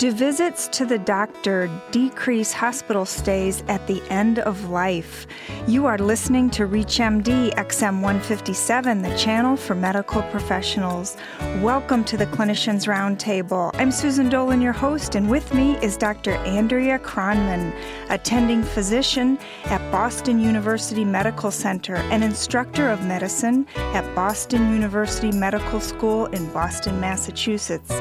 Do visits to the doctor decrease hospital stays at the end of life? You are listening to ReachMD XM 157, the channel for medical professionals. Welcome to the Clinicians Roundtable. I'm Susan Dolan, your host, and with me is Dr. Andrea Kronman, attending physician at Boston University Medical Center and instructor of medicine at Boston University Medical School in Boston, Massachusetts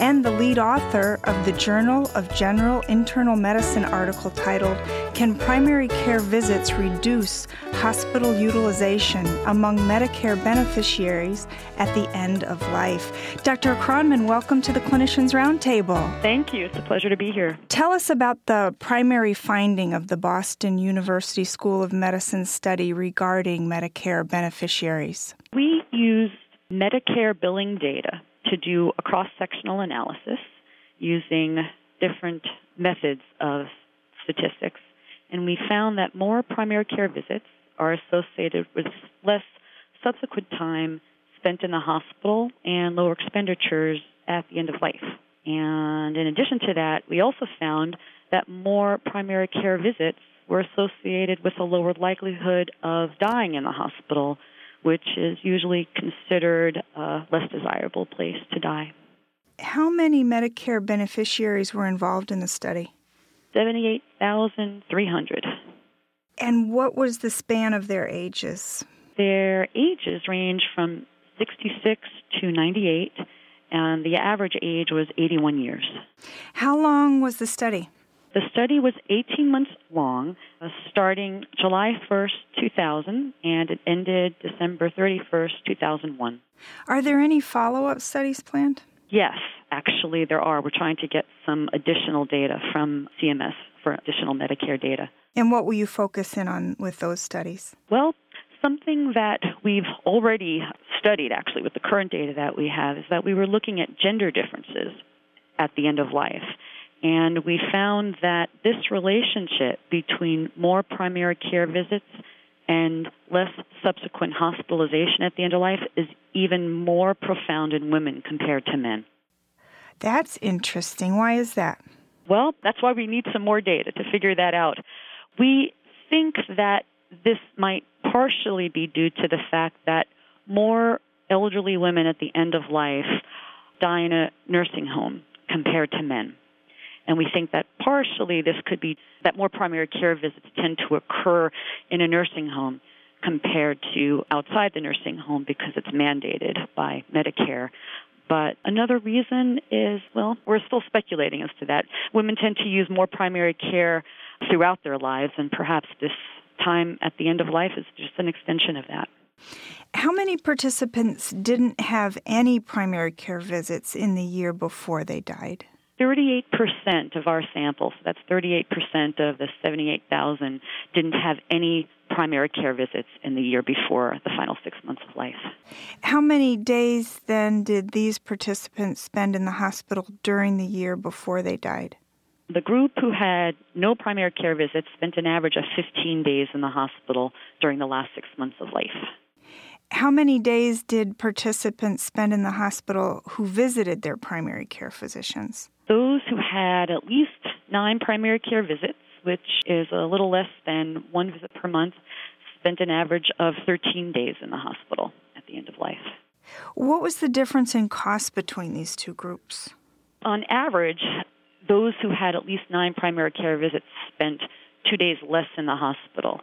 and the lead author of the Journal of General Internal Medicine article titled Can Primary Care Visits Reduce Hospital Utilization Among Medicare Beneficiaries at the End of Life? Dr. Kronman, welcome to the Clinicians Roundtable. Thank you. It's a pleasure to be here. Tell us about the primary finding of the Boston University School of Medicine study regarding Medicare beneficiaries. We use Medicare billing data to do a cross sectional analysis using different methods of statistics. And we found that more primary care visits are associated with less subsequent time spent in the hospital and lower expenditures at the end of life. And in addition to that, we also found that more primary care visits were associated with a lower likelihood of dying in the hospital which is usually considered a less desirable place to die. How many Medicare beneficiaries were involved in the study? 78,300. And what was the span of their ages? Their ages range from 66 to 98, and the average age was 81 years. How long was the study? The study was 18 months long, uh, starting July 1st, 2000, and it ended December 31st, 2001. Are there any follow up studies planned? Yes, actually, there are. We're trying to get some additional data from CMS for additional Medicare data. And what will you focus in on with those studies? Well, something that we've already studied, actually, with the current data that we have, is that we were looking at gender differences at the end of life. And we found that this relationship between more primary care visits and less subsequent hospitalization at the end of life is even more profound in women compared to men. That's interesting. Why is that? Well, that's why we need some more data to figure that out. We think that this might partially be due to the fact that more elderly women at the end of life die in a nursing home compared to men. And we think that partially this could be that more primary care visits tend to occur in a nursing home compared to outside the nursing home because it's mandated by Medicare. But another reason is, well, we're still speculating as to that. Women tend to use more primary care throughout their lives, and perhaps this time at the end of life is just an extension of that. How many participants didn't have any primary care visits in the year before they died? 38% of our samples, that's 38% of the 78,000, didn't have any primary care visits in the year before the final six months of life. How many days then did these participants spend in the hospital during the year before they died? The group who had no primary care visits spent an average of 15 days in the hospital during the last six months of life. How many days did participants spend in the hospital who visited their primary care physicians? Those who had at least nine primary care visits, which is a little less than one visit per month, spent an average of 13 days in the hospital at the end of life. What was the difference in cost between these two groups? On average, those who had at least nine primary care visits spent two days less in the hospital.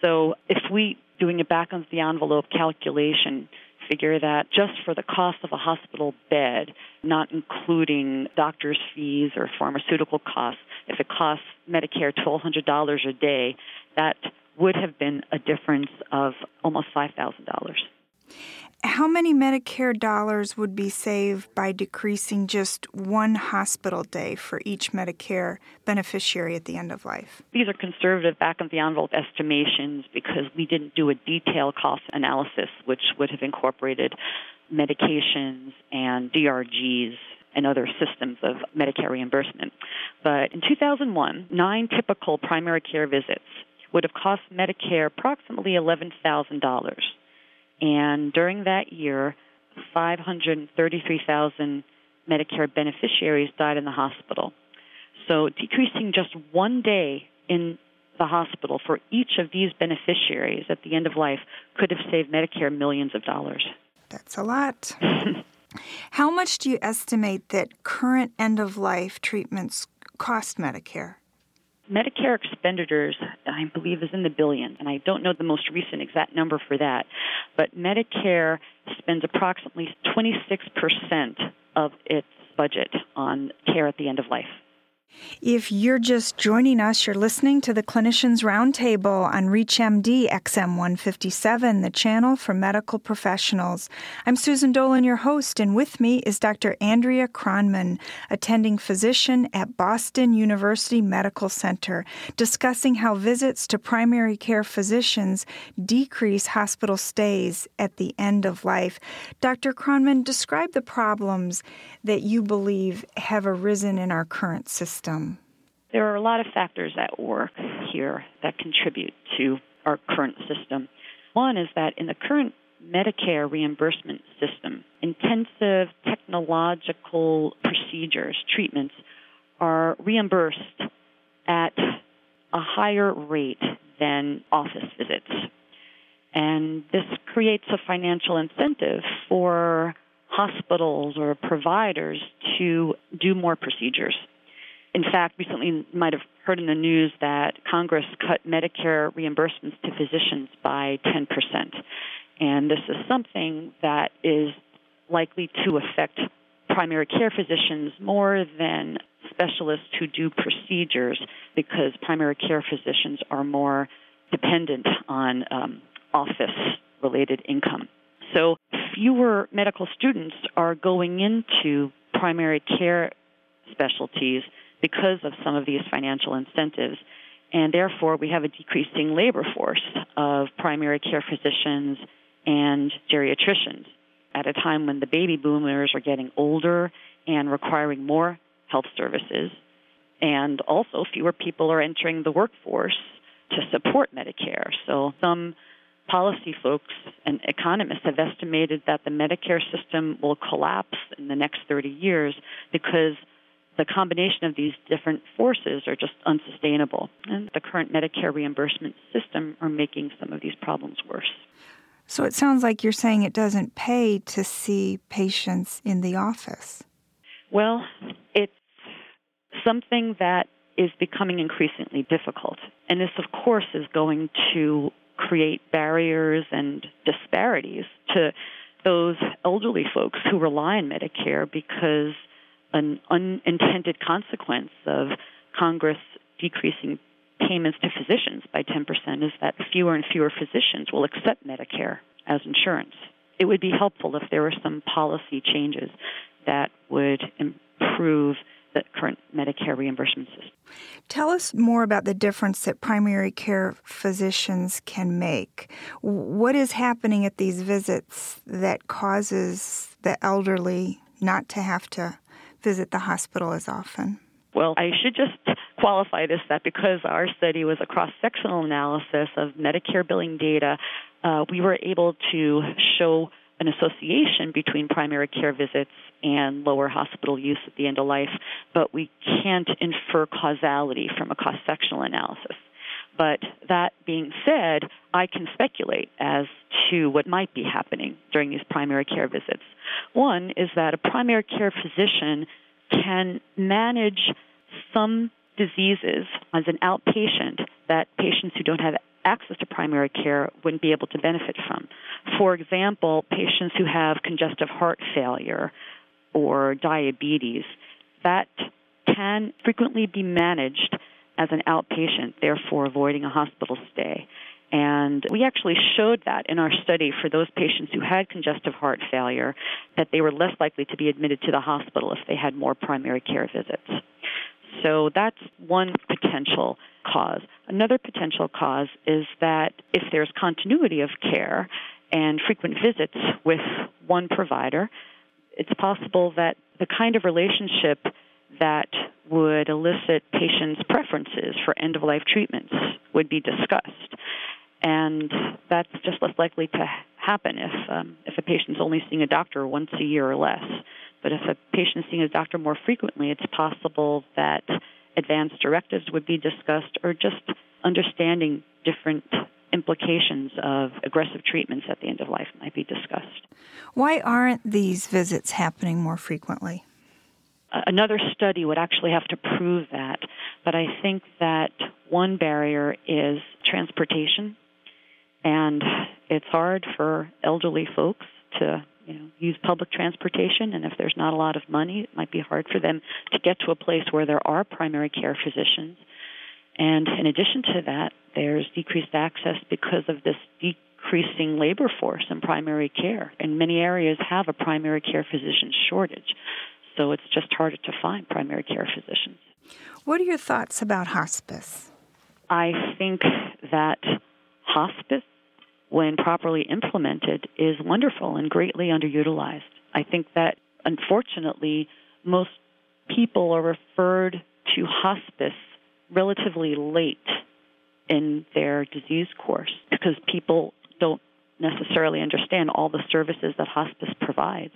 So if we doing a back of the envelope calculation figure that just for the cost of a hospital bed, not including doctor's fees or pharmaceutical costs, if it costs Medicare $1,200 a day, that would have been a difference of almost $5,000. How many Medicare dollars would be saved by decreasing just one hospital day for each Medicare beneficiary at the end of life? These are conservative back of the envelope estimations because we didn't do a detailed cost analysis, which would have incorporated medications and DRGs and other systems of Medicare reimbursement. But in 2001, nine typical primary care visits would have cost Medicare approximately $11,000 and during that year, 533,000 Medicare beneficiaries died in the hospital. So decreasing just one day in the hospital for each of these beneficiaries at the end of life could have saved Medicare millions of dollars. That's a lot. How much do you estimate that current end of life treatments cost Medicare? Medicare expenditures, I believe, is in the billions, and I don't know the most recent exact number for that. But Medicare spends approximately 26% of its budget on care at the end of life. If you're just joining us, you're listening to the Clinicians Roundtable on ReachMD XM 157, the channel for medical professionals. I'm Susan Dolan, your host, and with me is Dr. Andrea Kronman, attending physician at Boston University Medical Center, discussing how visits to primary care physicians decrease hospital stays at the end of life. Dr. Kronman, describe the problems that you believe have arisen in our current system? There are a lot of factors at work here that contribute to our current system. One is that in the current Medicare reimbursement system, intensive technological procedures, treatments, are reimbursed at a higher rate than office visits. And this creates a financial incentive for hospitals or providers to do more procedures. In fact, recently you might have heard in the news that Congress cut Medicare reimbursements to physicians by 10%. And this is something that is likely to affect primary care physicians more than specialists who do procedures because primary care physicians are more dependent on um, office related income. So fewer medical students are going into primary care specialties because of some of these financial incentives. And therefore, we have a decreasing labor force of primary care physicians and geriatricians at a time when the baby boomers are getting older and requiring more health services. And also, fewer people are entering the workforce to support Medicare. So, some policy folks and economists have estimated that the Medicare system will collapse in the next 30 years because the combination of these different forces are just unsustainable. And the current Medicare reimbursement system are making some of these problems worse. So it sounds like you're saying it doesn't pay to see patients in the office. Well, it's something that is becoming increasingly difficult. And this, of course, is going to create barriers and disparities to those elderly folks who rely on Medicare because an unintended consequence of Congress decreasing payments to physicians by 10% is that fewer and fewer physicians will accept Medicare as insurance. It would be helpful if there were some policy changes that would improve the current Medicare reimbursement system. Tell us more about the difference that primary care physicians can make. What is happening at these visits that causes the elderly not to have to visit the hospital as often? Well, I should just qualify this that because our study was a cross sectional analysis of Medicare billing data, uh, we were able to show an association between primary care visits and lower hospital use at the end of life, but we can't infer causality from a cross sectional analysis. But that being said, I can speculate as to what might be happening during these primary care visits. One is that a primary care physician can manage some diseases as an outpatient that patients who don't have access to primary care wouldn't be able to benefit from. For example, patients who have congestive heart failure or diabetes, that can frequently be managed as an outpatient, therefore avoiding a hospital stay. And we actually showed that in our study for those patients who had congestive heart failure, that they were less likely to be admitted to the hospital if they had more primary care visits. So that's one potential cause. Another potential cause is that if there's continuity of care and frequent visits with one provider, it's possible that the kind of relationship that would elicit patients' preferences for end of life treatments would be discussed. And that's just less likely to happen if, um, if a patient's only seeing a doctor once a year or less. But if a patient is seeing a doctor more frequently, it's possible that advanced directives would be discussed or just understanding different implications of aggressive treatments at the end of life might be discussed. Why aren't these visits happening more frequently? Another study would actually have to prove that, but I think that one barrier is transportation, and it's hard for elderly folks to you know use public transportation. And if there's not a lot of money it might be hard for them to get to a place where there are primary care physicians. And in addition to that there's decreased access because of this decreasing labor force in primary care. And many areas have a primary care physician shortage so it's just harder to find primary care physicians what are your thoughts about hospice i think that hospice when properly implemented, is wonderful and greatly underutilized. I think that unfortunately, most people are referred to hospice relatively late in their disease course because people don't necessarily understand all the services that hospice provides.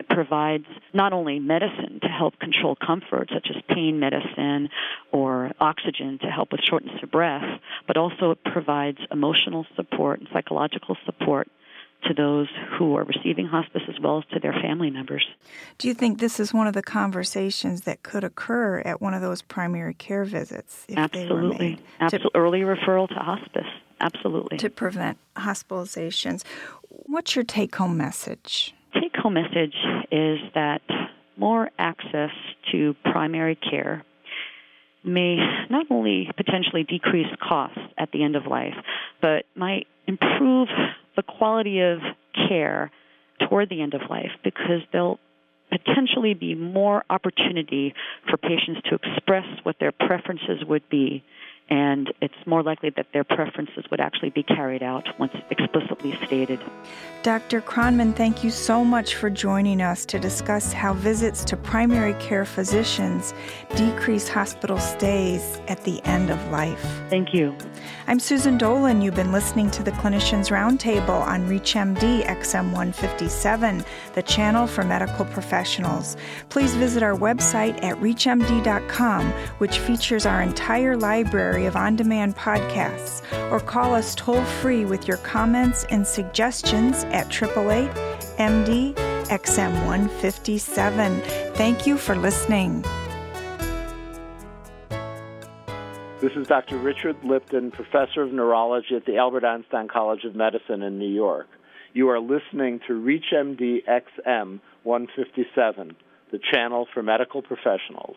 It provides not only medicine to help control comfort, such as pain medicine or oxygen to help with shortness of breath, but also it provides emotional support and psychological support to those who are receiving hospice as well as to their family members. Do you think this is one of the conversations that could occur at one of those primary care visits? Absolutely. Absolutely. Early referral to hospice. Absolutely. To prevent hospitalizations. What's your take home message? Take home message is that more access to primary care may not only potentially decrease costs at the end of life, but might improve the quality of care toward the end of life because there'll potentially be more opportunity for patients to express what their preferences would be and it's more likely that their preferences would actually be carried out once explicitly stated. Dr. Kronman, thank you so much for joining us to discuss how visits to primary care physicians decrease hospital stays at the end of life. Thank you. I'm Susan Dolan. You've been listening to the Clinicians Roundtable on ReachMD XM 157, the channel for medical professionals. Please visit our website at reachmd.com, which features our entire library of on demand podcasts, or call us toll free with your comments and suggestions at 888 MD XM 157. Thank you for listening. This is Dr. Richard Lipton, professor of neurology at the Albert Einstein College of Medicine in New York. You are listening to ReachMD XM 157, the channel for medical professionals.